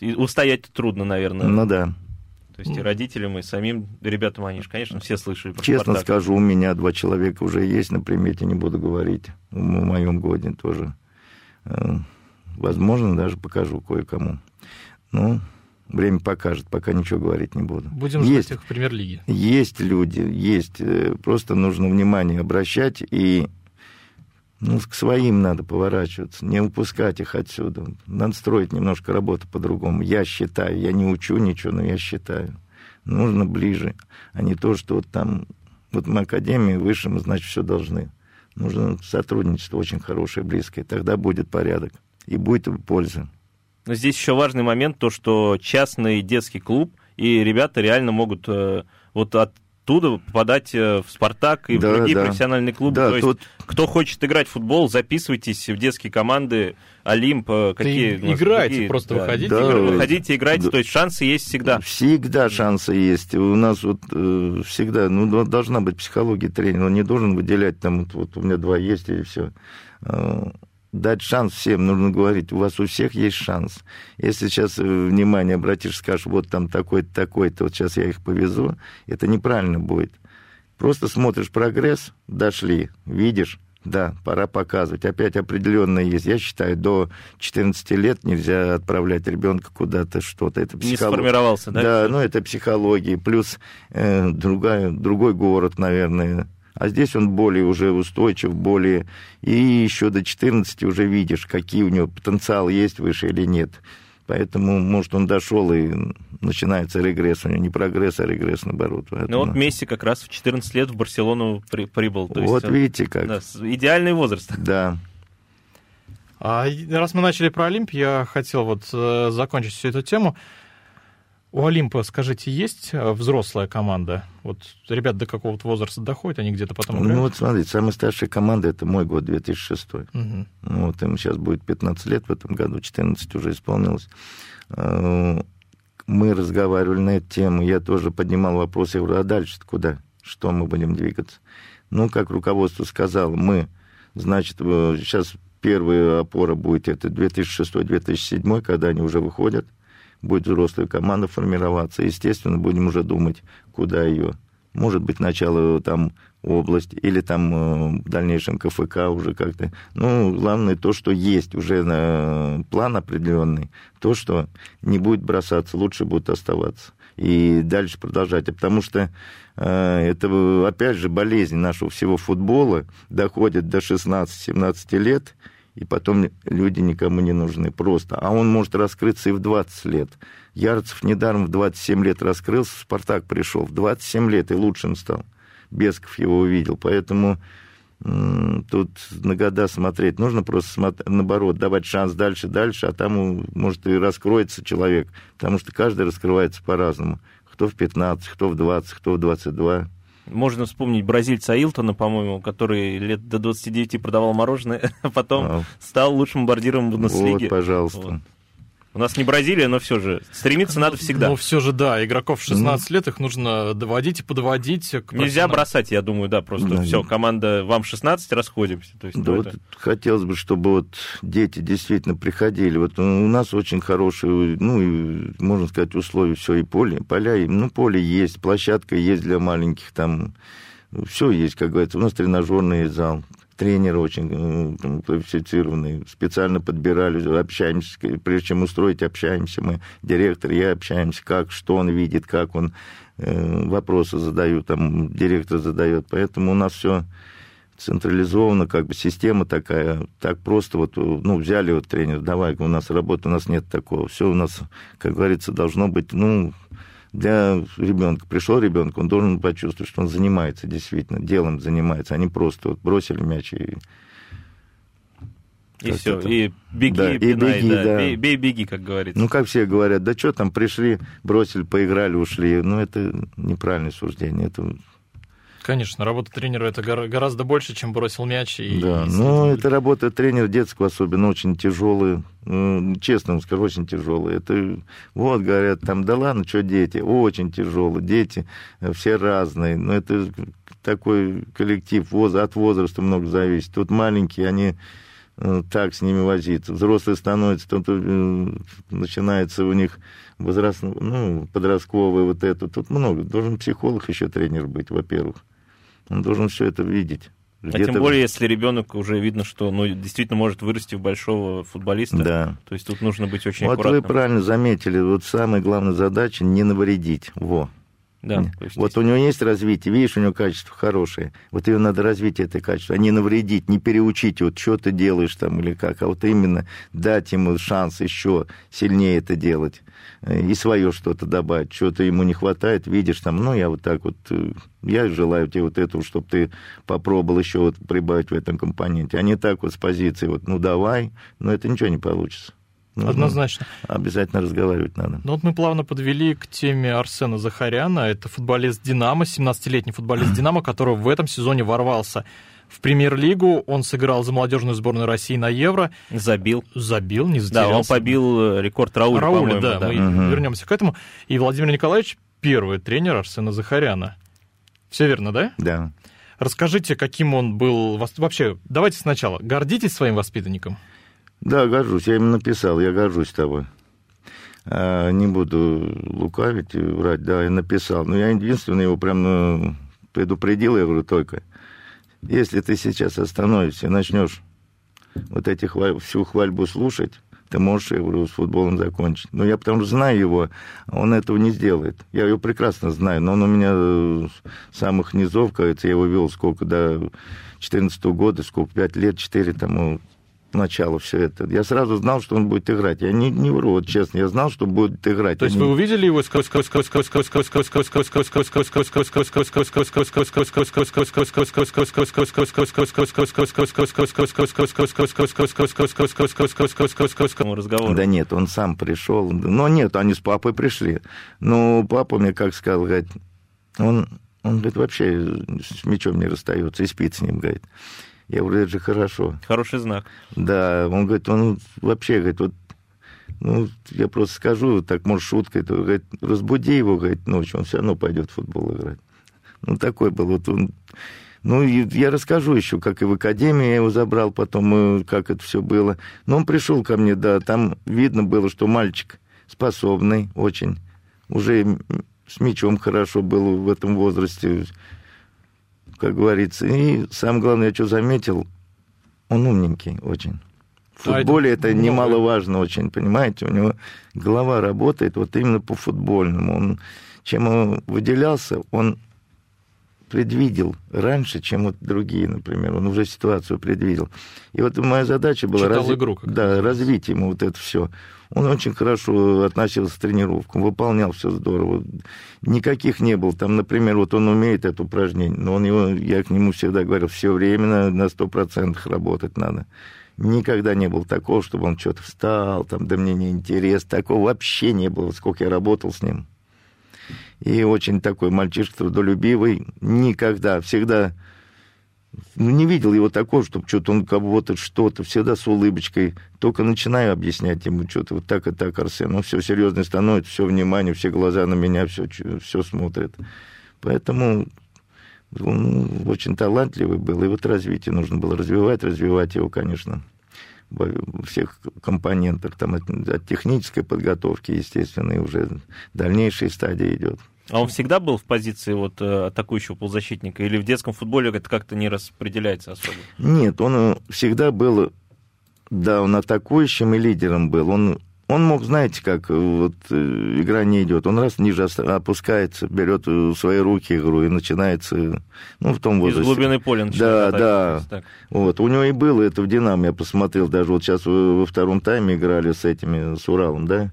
[SPEAKER 2] устоять трудно, наверное.
[SPEAKER 3] Ну да.
[SPEAKER 2] То есть и родителям, и самим ребятам, они же, конечно, все слышали про
[SPEAKER 3] Честно
[SPEAKER 2] Спартак.
[SPEAKER 3] скажу, у меня два человека уже есть на примете, не буду говорить. В моем годе тоже. Э, возможно, даже покажу кое-кому. Ну, время покажет, пока ничего говорить не буду.
[SPEAKER 1] Будем ждать есть, их в премьер-лиге.
[SPEAKER 3] Есть люди, есть. Э, просто нужно внимание обращать и ну, к своим надо поворачиваться, не упускать их отсюда. Надо строить немножко работу по-другому. Я считаю, я не учу ничего, но я считаю. Нужно ближе, а не то, что вот там... Вот мы академии выше, мы, значит, все должны. Нужно сотрудничество очень хорошее, близкое. Тогда будет порядок. И будет польза.
[SPEAKER 2] Но здесь еще важный момент, то, что частный детский клуб, и ребята реально могут э, вот от оттуда попадать э, в «Спартак» и да, в другие да. профессиональные клубы. Да, То есть, тут... кто хочет играть в футбол, записывайтесь в детские команды «Олимп». Э, какие
[SPEAKER 1] играйте, какие... просто да. выходите.
[SPEAKER 2] Да, выходите, играйте. Да. То есть шансы есть всегда.
[SPEAKER 3] Всегда шансы есть. У нас вот э, всегда, ну, должна быть психология тренера. Он не должен выделять там, вот, вот у меня два есть, и все э, дать шанс всем, нужно говорить, у вас у всех есть шанс. Если сейчас э, внимание обратишь, скажешь, вот там такой-то, такой-то, вот сейчас я их повезу, это неправильно будет. Просто смотришь прогресс, дошли, видишь, да, пора показывать. Опять определенно есть. Я считаю, до 14 лет нельзя отправлять ребенка куда-то что-то. Это
[SPEAKER 2] психология. Не сформировался, да?
[SPEAKER 3] Да, ну это психология. Плюс э, другая, другой город, наверное, а здесь он более уже устойчив, более... И еще до 14 уже видишь, какие у него потенциал есть выше или нет. Поэтому, может, он дошел и начинается регресс. У него не прогресс, а регресс, наоборот.
[SPEAKER 2] Поэтому... Ну вот Месси как раз в 14 лет в Барселону при, прибыл.
[SPEAKER 3] То вот есть видите как.
[SPEAKER 2] Да, идеальный возраст.
[SPEAKER 3] Да.
[SPEAKER 1] А раз мы начали про Олимп, я хотел вот э, закончить всю эту тему. У Олимпа, скажите, есть э, взрослая команда? Вот ребят до какого-то возраста доходят, они где-то потом играют?
[SPEAKER 3] Ну вот смотрите, самая старшая команда это мой год, 2006. Угу. Ну, вот им сейчас будет 15 лет в этом году, 14 уже исполнилось. Э, мы разговаривали на эту тему, я тоже поднимал вопрос, я говорю, а дальше куда? Что мы будем двигаться? Ну, как руководство сказало, мы, значит, сейчас первая опора будет это 2006-2007, когда они уже выходят будет взрослая команда формироваться, естественно, будем уже думать, куда ее. Может быть, начало там область или там э, в дальнейшем КФК уже как-то. Ну, главное то, что есть уже на план определенный, то, что не будет бросаться, лучше будет оставаться и дальше продолжать. Потому что э, это, опять же, болезнь нашего всего футбола доходит до 16-17 лет, и потом люди никому не нужны просто. А он может раскрыться и в 20 лет. Ярцев недаром в 27 лет раскрылся, Спартак пришел в 27 лет и лучшим стал. Бесков его увидел, поэтому тут на года смотреть. Нужно просто, смотреть, наоборот, давать шанс дальше, дальше, а там, может, и раскроется человек, потому что каждый раскрывается по-разному. Кто в 15, кто в 20, кто в 22.
[SPEAKER 2] Можно вспомнить бразильца Илтона, по-моему, который лет до 29 продавал мороженое, а потом а. стал лучшим бомбардиром Бундеслиги.
[SPEAKER 3] Вот, пожалуйста. Вот.
[SPEAKER 2] У нас не Бразилия, но все же стремиться надо всегда.
[SPEAKER 1] Но все же, да, игроков 16 mm. лет, их нужно доводить и подводить. К
[SPEAKER 2] Нельзя бросать, я думаю, да, просто да, все, команда, вам 16, расходимся. То есть,
[SPEAKER 3] да, вот это... хотелось бы, чтобы вот дети действительно приходили. Вот у нас очень хорошие, ну, можно сказать, условия, все, и поле, поля, и, ну, поле есть, площадка есть для маленьких, там, все есть, как говорится. У нас тренажерный зал, тренеры очень э, квалифицированные, специально подбирали, общаемся, прежде чем устроить, общаемся мы, директор, я общаемся, как, что он видит, как он э, вопросы задают, там директор задает, поэтому у нас все централизовано, как бы система такая, так просто вот, ну, взяли вот тренер, давай, у нас работа, у нас нет такого, все у нас, как говорится, должно быть, ну, для ребенка. Пришел ребенок, он должен почувствовать, что он занимается действительно, делом занимается, а не просто вот бросили мяч и
[SPEAKER 2] И
[SPEAKER 3] Как
[SPEAKER 2] все,
[SPEAKER 3] это?
[SPEAKER 2] и беги,
[SPEAKER 3] Да, и
[SPEAKER 2] пинай,
[SPEAKER 3] беги,
[SPEAKER 2] да,
[SPEAKER 3] да.
[SPEAKER 2] Бей, бей, беги, как говорится.
[SPEAKER 3] Ну, как все говорят, да что там, пришли, бросили, поиграли, ушли. Ну, это неправильное суждение. Это,
[SPEAKER 1] Конечно, работа тренера это гора- гораздо больше, чем бросил мяч. И,
[SPEAKER 3] да,
[SPEAKER 1] и
[SPEAKER 3] ну,
[SPEAKER 1] следил.
[SPEAKER 3] это работа тренера детского особенно очень тяжелая. Ну, честно вам скажу, очень тяжелая. Это, вот, говорят, там, да ладно, что дети, очень тяжело. Дети э, все разные. Но это такой коллектив, от возраста много зависит. Тут маленькие, они э, так с ними возиться. Взрослые становятся, тут э, начинается у них возраст, ну, подростковый вот это. Тут много. Должен психолог еще тренер быть, во-первых. Он должен все это видеть.
[SPEAKER 2] А тем более, если ребенок уже видно, что ну, действительно может вырасти в большого футболиста.
[SPEAKER 3] Да.
[SPEAKER 2] То есть тут нужно быть очень
[SPEAKER 3] Вот
[SPEAKER 2] аккуратным.
[SPEAKER 3] вы правильно заметили, вот самая главная задача не навредить. Во.
[SPEAKER 2] Да,
[SPEAKER 3] Вот у него есть развитие, видишь, у него качество хорошее. Вот ее надо развить, это качество, а не навредить, не переучить, вот что ты делаешь там или как, а вот именно дать ему шанс еще сильнее это делать э, и свое что-то добавить, что-то ему не хватает, видишь там, ну, я вот так вот, э, я желаю тебе вот этого, чтобы ты попробовал еще вот прибавить в этом компоненте, а не так вот с позиции, вот, ну, давай, но это ничего не получится. Нужно-
[SPEAKER 1] Однозначно.
[SPEAKER 3] Обязательно разговаривать надо.
[SPEAKER 1] Ну вот мы плавно подвели к теме Арсена Захаряна. Это футболист «Динамо», 17-летний футболист «Динамо», который в этом сезоне ворвался в премьер-лигу. Он сыграл за молодежную сборную России на Евро.
[SPEAKER 2] забил.
[SPEAKER 1] Забил, не
[SPEAKER 2] Да,
[SPEAKER 1] затерялся.
[SPEAKER 2] он побил э, рекорд Рауля,
[SPEAKER 1] Рауля,
[SPEAKER 2] по-моему.
[SPEAKER 1] да, мы
[SPEAKER 3] Мгм.
[SPEAKER 1] вернемся к этому. И Владимир Николаевич первый тренер Арсена Захаряна. Все верно, да?
[SPEAKER 3] Да.
[SPEAKER 1] Расскажите, каким он был... Вообще, давайте сначала. Гордитесь своим воспитанником?
[SPEAKER 3] Да, горжусь. Я ему написал, я горжусь тобой. А, не буду лукавить и врать, да, я написал. Но я единственное его прям ну, предупредил, я говорю, только, если ты сейчас остановишься начнешь вот эти хваль- всю хвальбу слушать, ты можешь, я говорю, с футболом закончить. Но я потому что знаю его, он этого не сделает. Я его прекрасно знаю, но он у меня э, с самых низов, кажется, я его вел сколько, до 14 года, сколько, 5 лет, 4 тому поначалу все это. Я сразу знал, что он будет играть. Я не, не вру, вот честно, я знал, что будет играть.
[SPEAKER 1] То есть вы увидели его
[SPEAKER 2] разговор?
[SPEAKER 3] Да нет, он сам пришел. Но нет, они с папой пришли. Но папа мне как сказал, говорит, он, он говорит, вообще с мечом не расстается и спит с ним, говорит. Я говорю, это же хорошо.
[SPEAKER 2] Хороший знак.
[SPEAKER 3] Да, он говорит, он вообще, говорит, вот, ну, я просто скажу, так, может, шуткой, то, говорит, разбуди его, говорит, ночью, он все равно пойдет в футбол играть. Ну, такой был вот он. Ну, я расскажу еще, как и в академии я его забрал, потом, как это все было. Но он пришел ко мне, да, там видно было, что мальчик способный очень, уже с мячом хорошо был в этом возрасте, как говорится. И самое главное, я что заметил, он умненький очень. В
[SPEAKER 1] А это
[SPEAKER 3] футболе это,
[SPEAKER 1] много.
[SPEAKER 3] немаловажно очень, понимаете? У него голова работает вот именно по футбольному. Он, чем он выделялся, он предвидел раньше, чем вот другие, например. Он уже ситуацию предвидел. И вот моя задача была
[SPEAKER 1] Читал игру, как
[SPEAKER 3] да, развить ему вот это все. Он очень хорошо относился к тренировкам, выполнял все здорово. Никаких не было. Там, например, вот он умеет это упражнение, но он его, я к нему всегда говорил, все время на, на 100% работать надо. Никогда не было такого, чтобы он что-то встал, там, да мне не интересно. Такого вообще не было, сколько я работал с ним. И очень такой мальчишка трудолюбивый. Никогда, всегда ну, не видел его такого, чтобы что-то он кого-то что-то, всегда с улыбочкой. Только начинаю объяснять ему что-то вот так и так, Арсен. Ну, все серьезно становится, все внимание, все глаза на меня, все, все смотрят. Поэтому он очень талантливый был, и вот развитие нужно было развивать, развивать его, конечно, во всех компонентах, там от, от технической подготовки, естественно, и уже дальнейшие стадии идет.
[SPEAKER 2] А он всегда был в позиции вот э, атакующего полузащитника? Или в детском футболе это как-то не распределяется особо?
[SPEAKER 3] Нет, он э, всегда был, да, он атакующим и лидером был. Он, он мог, знаете, как э, вот игра не идет, он раз ниже опускается, берет в свои руки игру и начинается, ну, в том
[SPEAKER 2] Из
[SPEAKER 3] возрасте.
[SPEAKER 2] глубины поля
[SPEAKER 3] Да,
[SPEAKER 2] начинает
[SPEAKER 3] да.
[SPEAKER 2] есть так.
[SPEAKER 3] Вот, у него и было это в «Динамо», я посмотрел, даже вот сейчас во, втором тайме играли с этими, с Уралом, да,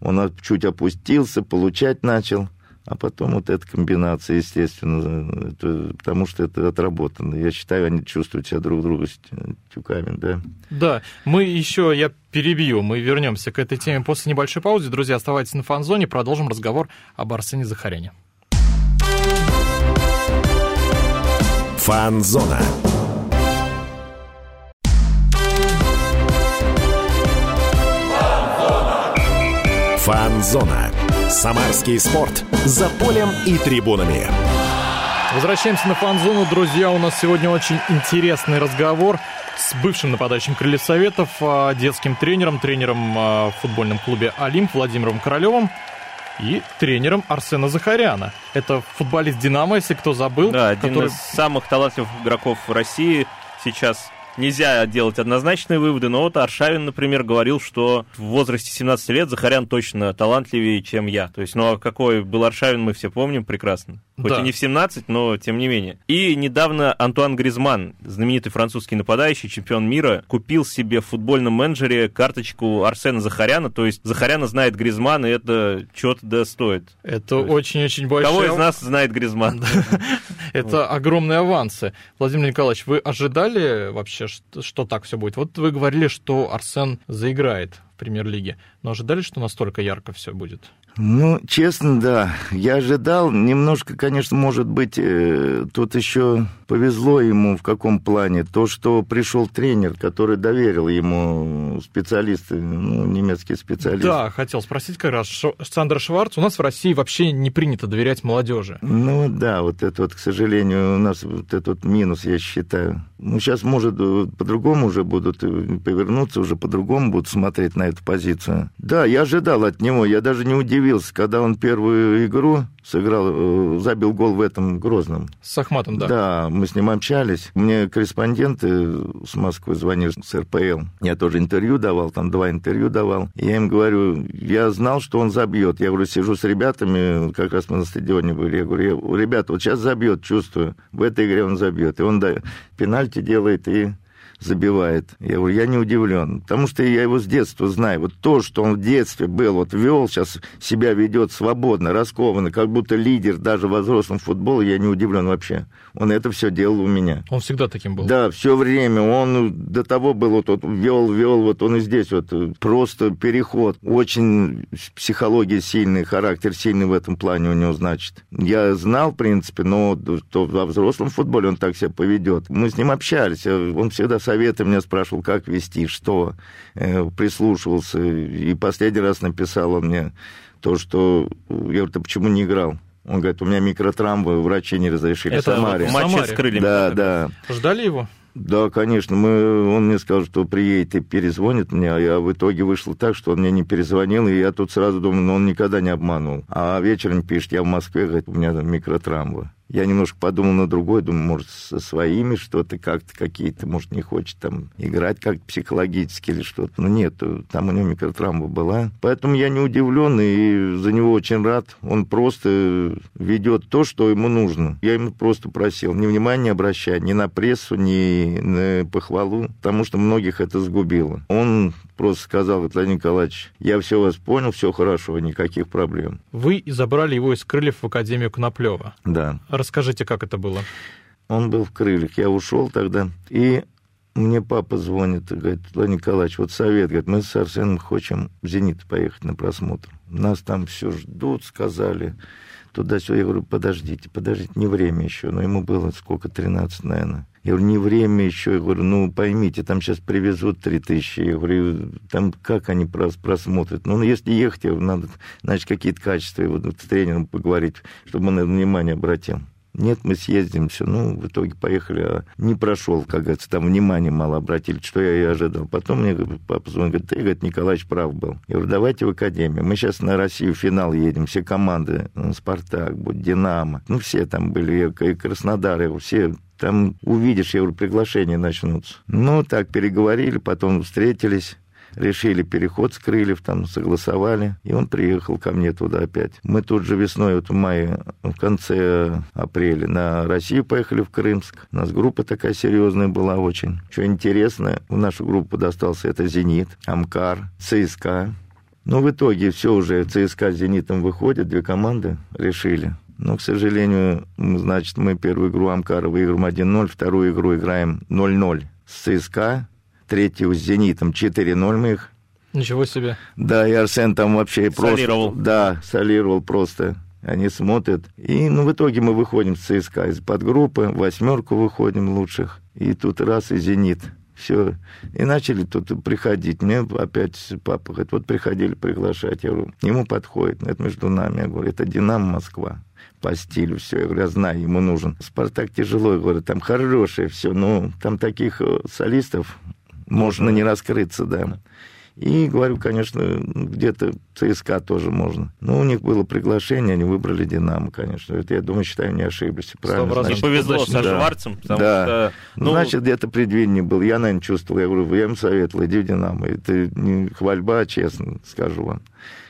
[SPEAKER 3] он чуть опустился, получать начал, А потом вот эта комбинация, естественно, это, потому что это отработано. Я считаю, они чувствуют себя друг друга с тюками, да.
[SPEAKER 1] Да, мы еще, я перебью, мы вернемся к этой теме после небольшой паузы. Друзья, оставайтесь на фан-зоне, продолжим разговор об Арсене Захаряне.
[SPEAKER 4] Фан-зона. Фан-зона. Самарский спорт. За полем и трибунами.
[SPEAKER 1] Возвращаемся на фан-зону. Друзья, у нас сегодня очень интересный разговор с бывшим нападающим Крыльев Советов, а, детским тренером, тренером а, в футбольном клубе «Олимп» Владимиром Королевым и тренером Арсена Захаряна. Это футболист «Динамо», если кто забыл.
[SPEAKER 2] Да, один который... из самых талантливых игроков России сейчас нельзя делать однозначные выводы, но вот Аршавин, например, говорил, что в возрасте 17 лет Захарян точно талантливее, чем я. То есть, ну а какой был Аршавин, мы все помним прекрасно. Хоть да. и не в 17, но тем не менее. И недавно Антуан Гризман, знаменитый французский нападающий, чемпион мира, купил себе в футбольном менеджере карточку Арсена Захаряна. То есть Захаряна знает Гризман, и это что-то да стоит.
[SPEAKER 1] Это очень-очень большое...
[SPEAKER 2] Кого из нас знает Гризман?
[SPEAKER 1] Это огромные авансы. Владимир Николаевич, вы ожидали вообще, что так все будет? Вот вы говорили, что Арсен заиграет в премьер-лиге, но ожидали, что настолько ярко все будет?
[SPEAKER 3] Ну, честно, да. Я ожидал, немножко, конечно, может быть, э, тут еще повезло ему в каком плане. То, что пришел тренер, который доверил ему специалисты, ну, немецкий специалист.
[SPEAKER 1] Да, хотел спросить как раз. Сандра Шварц, у нас в России вообще не принято доверять молодежи.
[SPEAKER 3] Ну, да, вот это вот, к сожалению, у нас вот этот вот минус, я считаю. Ну, сейчас, может, по-другому уже будут э, повернуться, уже по-другому будут смотреть на эту позицию. Да, я ожидал от него, я даже не удивился удивился, когда он первую игру сыграл, э, забил гол в этом Грозном.
[SPEAKER 1] С Ахматом, да?
[SPEAKER 3] Да, мы с ним общались. Мне корреспонденты с Москвы звонили, с РПЛ. Я тоже интервью давал, там два интервью давал. Я им говорю, я знал, что он забьет. Я говорю, сижу с ребятами, как раз мы на стадионе были. Я говорю, ребята, вот сейчас забьет, чувствую. В этой игре он забьет. И он да, пенальти делает и забивает. Я говорю, я не удивлен, потому что я его с детства знаю. Вот то, что он в детстве был, вот вел, сейчас себя ведет свободно, раскованно, как будто лидер даже в взрослом футболе, я не удивлен вообще. Он это все делал у меня.
[SPEAKER 1] Он всегда таким был?
[SPEAKER 3] Да, все время. Он до того был, вот, вот вел, вел, вот он и здесь вот просто переход. Очень психология сильный, характер сильный в этом плане у него, значит. Я знал, в принципе, но то во взрослом футболе он так себя поведет. Мы с ним общались, он всегда советы меня спрашивал, как вести, что, э, прислушивался. И последний раз написал он мне то, что... Я говорю, ты почему не играл? Он говорит, у меня микротравмы, врачи не разрешили.
[SPEAKER 1] Это в Самаре. В
[SPEAKER 2] матче с крыльями.
[SPEAKER 3] Да, да.
[SPEAKER 1] Ждали его?
[SPEAKER 3] Да, конечно. Мы, он мне сказал, что приедет и перезвонит мне, а я в итоге вышло так, что он мне не перезвонил, и я тут сразу думаю, ну он никогда не обманул. А вечером пишет, я в Москве, говорит, у меня там микротравма. Я немножко подумал на другой, думаю, может, со своими что-то как-то какие-то, может, не хочет там играть как-то психологически или что-то. Но нет, там у него микротравма была. Поэтому я не удивлен и за него очень рад. Он просто ведет то, что ему нужно. Я ему просто просил ни внимания не обращать ни на прессу, ни на похвалу, потому что многих это сгубило. Он просто сказал, Владимир Николаевич, я все вас понял, все хорошо, никаких проблем.
[SPEAKER 1] Вы забрали его из крыльев в Академию Коноплева.
[SPEAKER 3] Да.
[SPEAKER 1] Расскажите, как это было?
[SPEAKER 3] Он был в крыльях, я ушел тогда, и мне папа звонит и говорит, Владимир Николаевич, вот совет, говорит, мы с Арсеном хотим в «Зенит» поехать на просмотр. Нас там все ждут, сказали, туда-сюда. Я говорю, подождите, подождите, не время еще. Но ему было сколько, 13, наверное. Я говорю, не время еще. Я говорю, ну, поймите, там сейчас привезут 3000. Я говорю, там как они просмотрят? Ну, если ехать, надо, значит, какие-то качества вот, с тренером поговорить, чтобы он на внимание обратил. Нет, мы съездим, все. Ну, в итоге поехали, а не прошел, как говорится, там внимание мало обратили, что я и ожидал. Потом мне папа звонит, говорит, ты, говорит, Николаевич прав был. Я говорю, давайте в академию. Мы сейчас на Россию в финал едем, все команды, ну, Спартак, будет, Динамо, ну, все там были, и Краснодар, и все там увидишь, я говорю, приглашения начнутся. Ну, так переговорили, потом встретились решили переход с крыльев, там согласовали, и он приехал ко мне туда опять. Мы тут же весной, вот в мае, в конце апреля на Россию поехали в Крымск. У нас группа такая серьезная была очень. Что интересно, в нашу группу достался это «Зенит», «Амкар», «ЦСКА», Но в итоге все уже ЦСКА с «Зенитом» выходят, две команды решили. Но, к сожалению, значит, мы первую игру Амкара выиграем 1-0, вторую игру играем 0-0 с ЦСКА, третью с «Зенитом» 4-0 мы их.
[SPEAKER 1] Ничего себе.
[SPEAKER 3] Да, и Арсен там вообще
[SPEAKER 2] Солировал.
[SPEAKER 3] просто... Да, солировал просто. Они смотрят. И, ну, в итоге мы выходим с ЦСКА из подгруппы, восьмерку выходим лучших. И тут раз и «Зенит». Все. И начали тут приходить. Мне опять папа говорит, вот приходили приглашать. Я говорю, ему подходит. Это между нами. Я говорю, это «Динамо Москва» по стилю все. Я говорю, я знаю, ему нужен. «Спартак» тяжело, я говорю, там хорошее все, но там таких э, солистов можно не раскрыться, да. И, говорю, конечно, где-то ЦСКА тоже можно. Но у них было приглашение, они выбрали «Динамо», конечно. Это, я думаю, считаю, не ошиблись. Правильно,
[SPEAKER 2] Не
[SPEAKER 1] Значит,
[SPEAKER 2] повезло
[SPEAKER 1] удачно,
[SPEAKER 2] со
[SPEAKER 3] да.
[SPEAKER 2] Шварцем, потому
[SPEAKER 3] Да.
[SPEAKER 2] что...
[SPEAKER 3] Ну, значит, где-то предвидение был. Я, наверное, чувствовал. Я говорю, я им советовал, иди в «Динамо». Это не хвальба, честно скажу вам.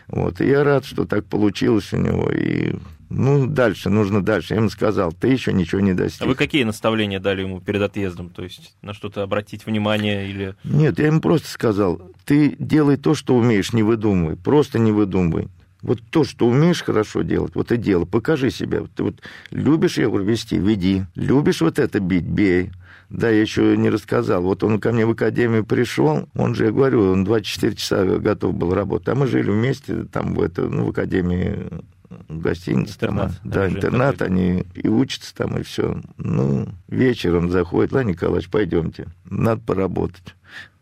[SPEAKER 3] Вот. И я рад, что так получилось у него. И, ну, дальше, нужно дальше. Я ему сказал, ты еще ничего не достиг.
[SPEAKER 2] А вы какие наставления дали ему перед отъездом? То есть на что-то обратить внимание или...
[SPEAKER 3] Нет, я ему просто сказал, ты делай то, что умеешь, не выдумывай, просто не выдумывай. Вот то, что умеешь хорошо делать, вот и делай, покажи себя. Ты вот любишь, говорю, вести, веди. Любишь вот это бить, бей. Да, я еще не рассказал. Вот он ко мне в академию пришел, он же, я говорю, он 24 часа готов был работать. А мы жили вместе там в, это, ну, в академии гостиницы. Там,
[SPEAKER 2] Интернат,
[SPEAKER 3] да,
[SPEAKER 2] они же
[SPEAKER 3] интернат, они и учатся там, и все. Ну, вечером заходит, Ладно, Николаевич, пойдемте, надо поработать.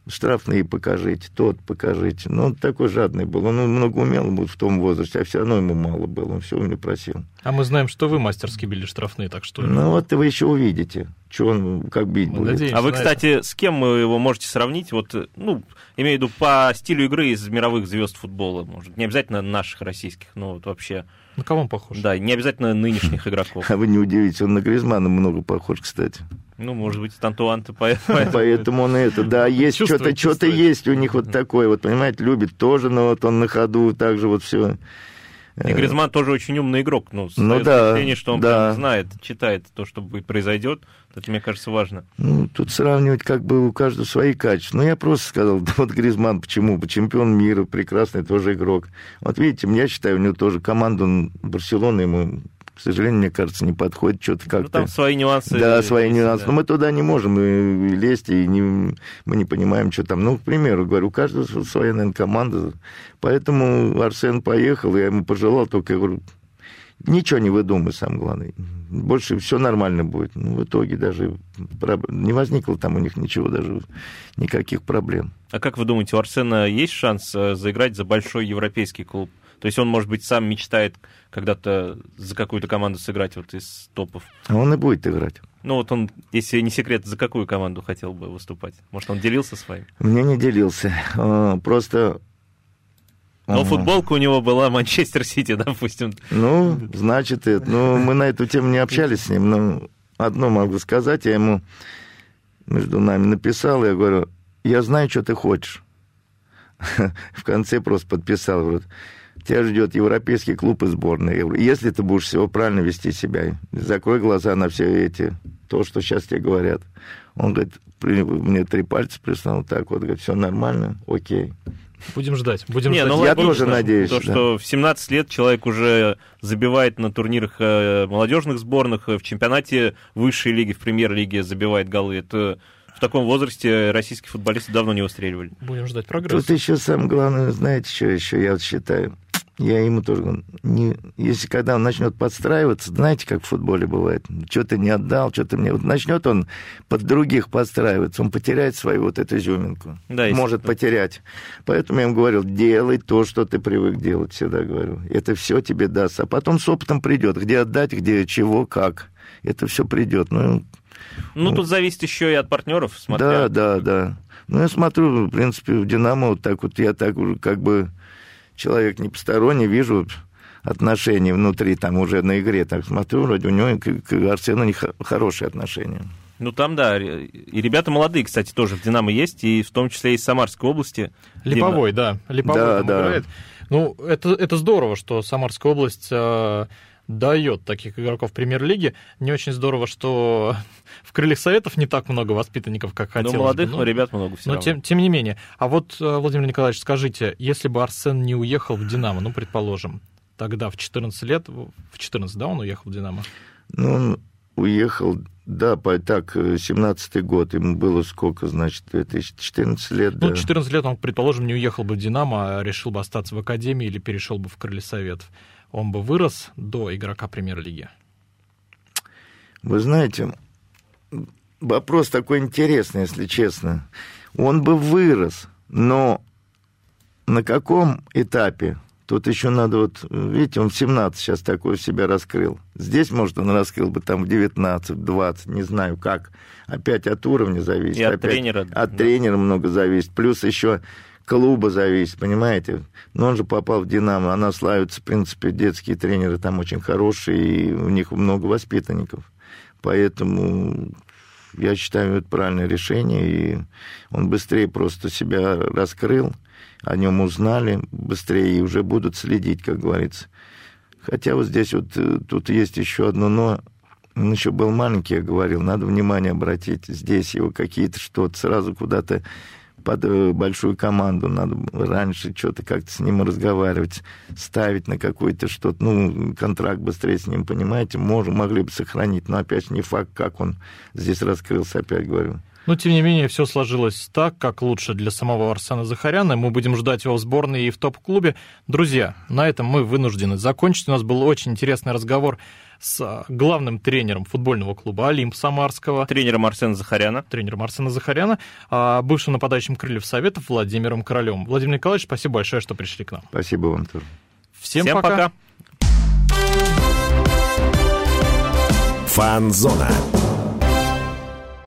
[SPEAKER 3] Штрафные покажите, тот покажите. Ну, он такой жадный был. Он много умел был в том возрасте, а все равно ему мало было. Он все у меня просил.
[SPEAKER 1] А мы знаем, что вы мастерски били штрафные, так что...
[SPEAKER 3] Ну, вот вы еще увидите, что он как бить
[SPEAKER 1] Мы
[SPEAKER 3] будет.
[SPEAKER 1] надеемся
[SPEAKER 2] А вы, кстати, с кем вы его можете сравнить? Вот, ну, имею в виду по стилю игры из мировых звезд футбола, может, не обязательно наших российских, но вот вообще,
[SPEAKER 1] это. На кого он похож?
[SPEAKER 2] да, не обязательно нынешних игроков.
[SPEAKER 3] А вы не удивитесь, он на Гризмана много похож, кстати.
[SPEAKER 2] Ну, может быть, Антуан ты поэтому...
[SPEAKER 3] Поэтому он это, да, есть что-то, что-то есть у них вот такое, вот, понимаете, любит тоже, но вот он на ходу, так же вот все.
[SPEAKER 2] И Гризман тоже очень умный игрок, ну,
[SPEAKER 3] Ну да,
[SPEAKER 2] впечатление, что он
[SPEAKER 3] да.
[SPEAKER 2] знает, читает то, что будет произойдет. Это, мне кажется, важно.
[SPEAKER 3] Ну, тут сравнивать как бы у каждого свои качества. Ну, я просто сказал, да вот Гризман, почему? Чемпион мира, прекрасный тоже игрок. Вот видите, я считаю, у него тоже команда, он, Барселона ему, к сожалению, мне кажется, не подходит, что-то
[SPEAKER 2] Ну,
[SPEAKER 3] как-то...
[SPEAKER 2] там свои нюансы.
[SPEAKER 3] Да, свои
[SPEAKER 2] есть,
[SPEAKER 3] нюансы.
[SPEAKER 2] да.
[SPEAKER 3] Но мы туда не можем и лезть, и не, мы не понимаем, что там. Ну, к примеру, говорю, у каждого своя, наверное, команда. Поэтому Арсен поехал, я ему пожелал, только я говорю, ничего не выдумай, самое главное. Больше все нормально будет. Ну, в итоге даже не возникло там у них ничего, даже никаких проблем.
[SPEAKER 2] А как вы думаете, у Арсена есть шанс э, заиграть за большой европейский клуб? То есть он, может быть, сам мечтает когда-то за какую-то команду сыграть вот из топов.
[SPEAKER 3] А он и будет играть.
[SPEAKER 2] Ну вот он, если не секрет, за какую команду хотел бы выступать? Может, он делился с вами?
[SPEAKER 3] Мне не делился. А, Просто...
[SPEAKER 2] Но
[SPEAKER 3] Ага.
[SPEAKER 2] футболка у него была Манчестер Сити, допустим.
[SPEAKER 3] Ну, значит, это. Ну, мы на эту тему не общались с ним, но одно могу сказать, я ему между нами написал, я говорю, я знаю, что ты хочешь. В конце просто подписал, говорю, тебя ждет европейский клуб и сборная. Если ты будешь всего правильно вести себя, закрой глаза на все эти, то, что сейчас тебе говорят. Он говорит, мне три пальца прислал, так вот, говорит, все нормально, окей.
[SPEAKER 1] Будем ждать. Будем
[SPEAKER 2] Не,
[SPEAKER 1] ждать.
[SPEAKER 2] ну
[SPEAKER 3] Я
[SPEAKER 2] логично,
[SPEAKER 3] тоже надеюсь,
[SPEAKER 2] То,
[SPEAKER 3] да.
[SPEAKER 2] что в 17 лет человек уже забивает на турнирах э, молодежных сборных, э, в чемпионате высшей лиги, в премьер-лиге забивает голы. Это в таком возрасте российские футболисты давно не выстреливали.
[SPEAKER 1] Будем ждать прогресса.
[SPEAKER 3] Тут еще самое главное, знаете, что еще я вот считаю? Я ему тоже говорю, не, если когда он начнет подстраиваться, знаете, как в футболе бывает, что ты не отдал, что ты мне... Вот начнет он под других подстраиваться, он потеряет свою вот эту изюминку.
[SPEAKER 2] Да,
[SPEAKER 3] Может потерять. Поэтому я ему говорил, делай то, что ты привык делать, всегда говорю. Это все тебе даст. А потом с опытом придет, где отдать, где чего, как. Это все придет. Ну,
[SPEAKER 2] Ну, тут зависит еще и от партнеров, смотря.
[SPEAKER 3] да, да, да. Ну, я смотрю, в принципе, в «Динамо» вот так вот я так как бы человек не посторонний, вижу отношения внутри, там уже на игре, так смотрю, вроде у него к, к Арсену не хо- хорошие отношения.
[SPEAKER 2] Ну, там, да. И ребята молодые, кстати, тоже в «Динамо» есть, и в том числе из Самарской области.
[SPEAKER 1] Липовой, да. Липовой
[SPEAKER 3] Да,
[SPEAKER 1] там
[SPEAKER 3] да.
[SPEAKER 1] играет. Ну, это, это здорово, что Самарская область э, дает таких игроков премьер-лиги. Не очень здорово, что в крыльях советов не так много воспитанников, как хотелось
[SPEAKER 2] Ну, молодых
[SPEAKER 1] бы. Но-
[SPEAKER 2] ребят много все
[SPEAKER 1] но
[SPEAKER 2] равно.
[SPEAKER 1] тем, тем не менее. А вот, э, Владимир Николаевич, скажите, если бы Арсен не уехал в «Динамо», ну, предположим, тогда в 14 лет, в 14, да, он уехал в «Динамо»?
[SPEAKER 3] Ну, он уехал, да, по, так, 17-й год, ему было сколько, значит, 2014 лет,
[SPEAKER 1] Ну,
[SPEAKER 3] да.
[SPEAKER 1] 14 лет он, предположим, не уехал бы в «Динамо», а решил бы остаться в академии или перешел бы в крылья советов. Он бы вырос до игрока премьер-лиги.
[SPEAKER 3] Вы знаете, вопрос такой интересный, если честно. Он бы вырос, но на каком этапе? Тут еще надо вот, видите, он в 17 сейчас такой себя раскрыл. Здесь, может, он раскрыл бы там в 19, в 20, не знаю как. Опять от уровня зависит.
[SPEAKER 2] И от
[SPEAKER 3] опять
[SPEAKER 2] тренера,
[SPEAKER 3] От
[SPEAKER 2] да.
[SPEAKER 3] тренера много зависит. Плюс еще клуба зависит, понимаете? Но он же попал в «Динамо». Она славится, в принципе, детские тренеры там очень хорошие, и у них много воспитанников. Поэтому я считаю, это правильное решение, и он быстрее просто себя раскрыл, о нем узнали быстрее и уже будут следить, как говорится. Хотя вот здесь вот э, тут есть еще одно но. Он еще был маленький, я говорил, надо внимание обратить. Здесь его какие-то что-то сразу куда-то под э, большую команду надо раньше что-то как-то с ним разговаривать, ставить на какой-то что-то, ну, контракт быстрее с ним, понимаете, мож, могли бы сохранить, но опять не факт, как он здесь раскрылся, опять говорю.
[SPEAKER 1] Но, тем не менее, все сложилось так, как лучше для самого Арсена Захаряна. Мы будем ждать его в сборной и в топ-клубе. Друзья, на этом мы вынуждены закончить. У нас был очень интересный разговор с а, главным тренером футбольного клуба «Олимп» Самарского,
[SPEAKER 2] Тренером Арсена Захаряна.
[SPEAKER 1] тренером Арсена Захаряна, а бывшим нападающим крыльев Советов Владимиром Королем. Владимир Николаевич, спасибо большое, что пришли к нам.
[SPEAKER 3] Спасибо вам тоже.
[SPEAKER 1] Всем,
[SPEAKER 2] Всем пока.
[SPEAKER 4] Фанзона.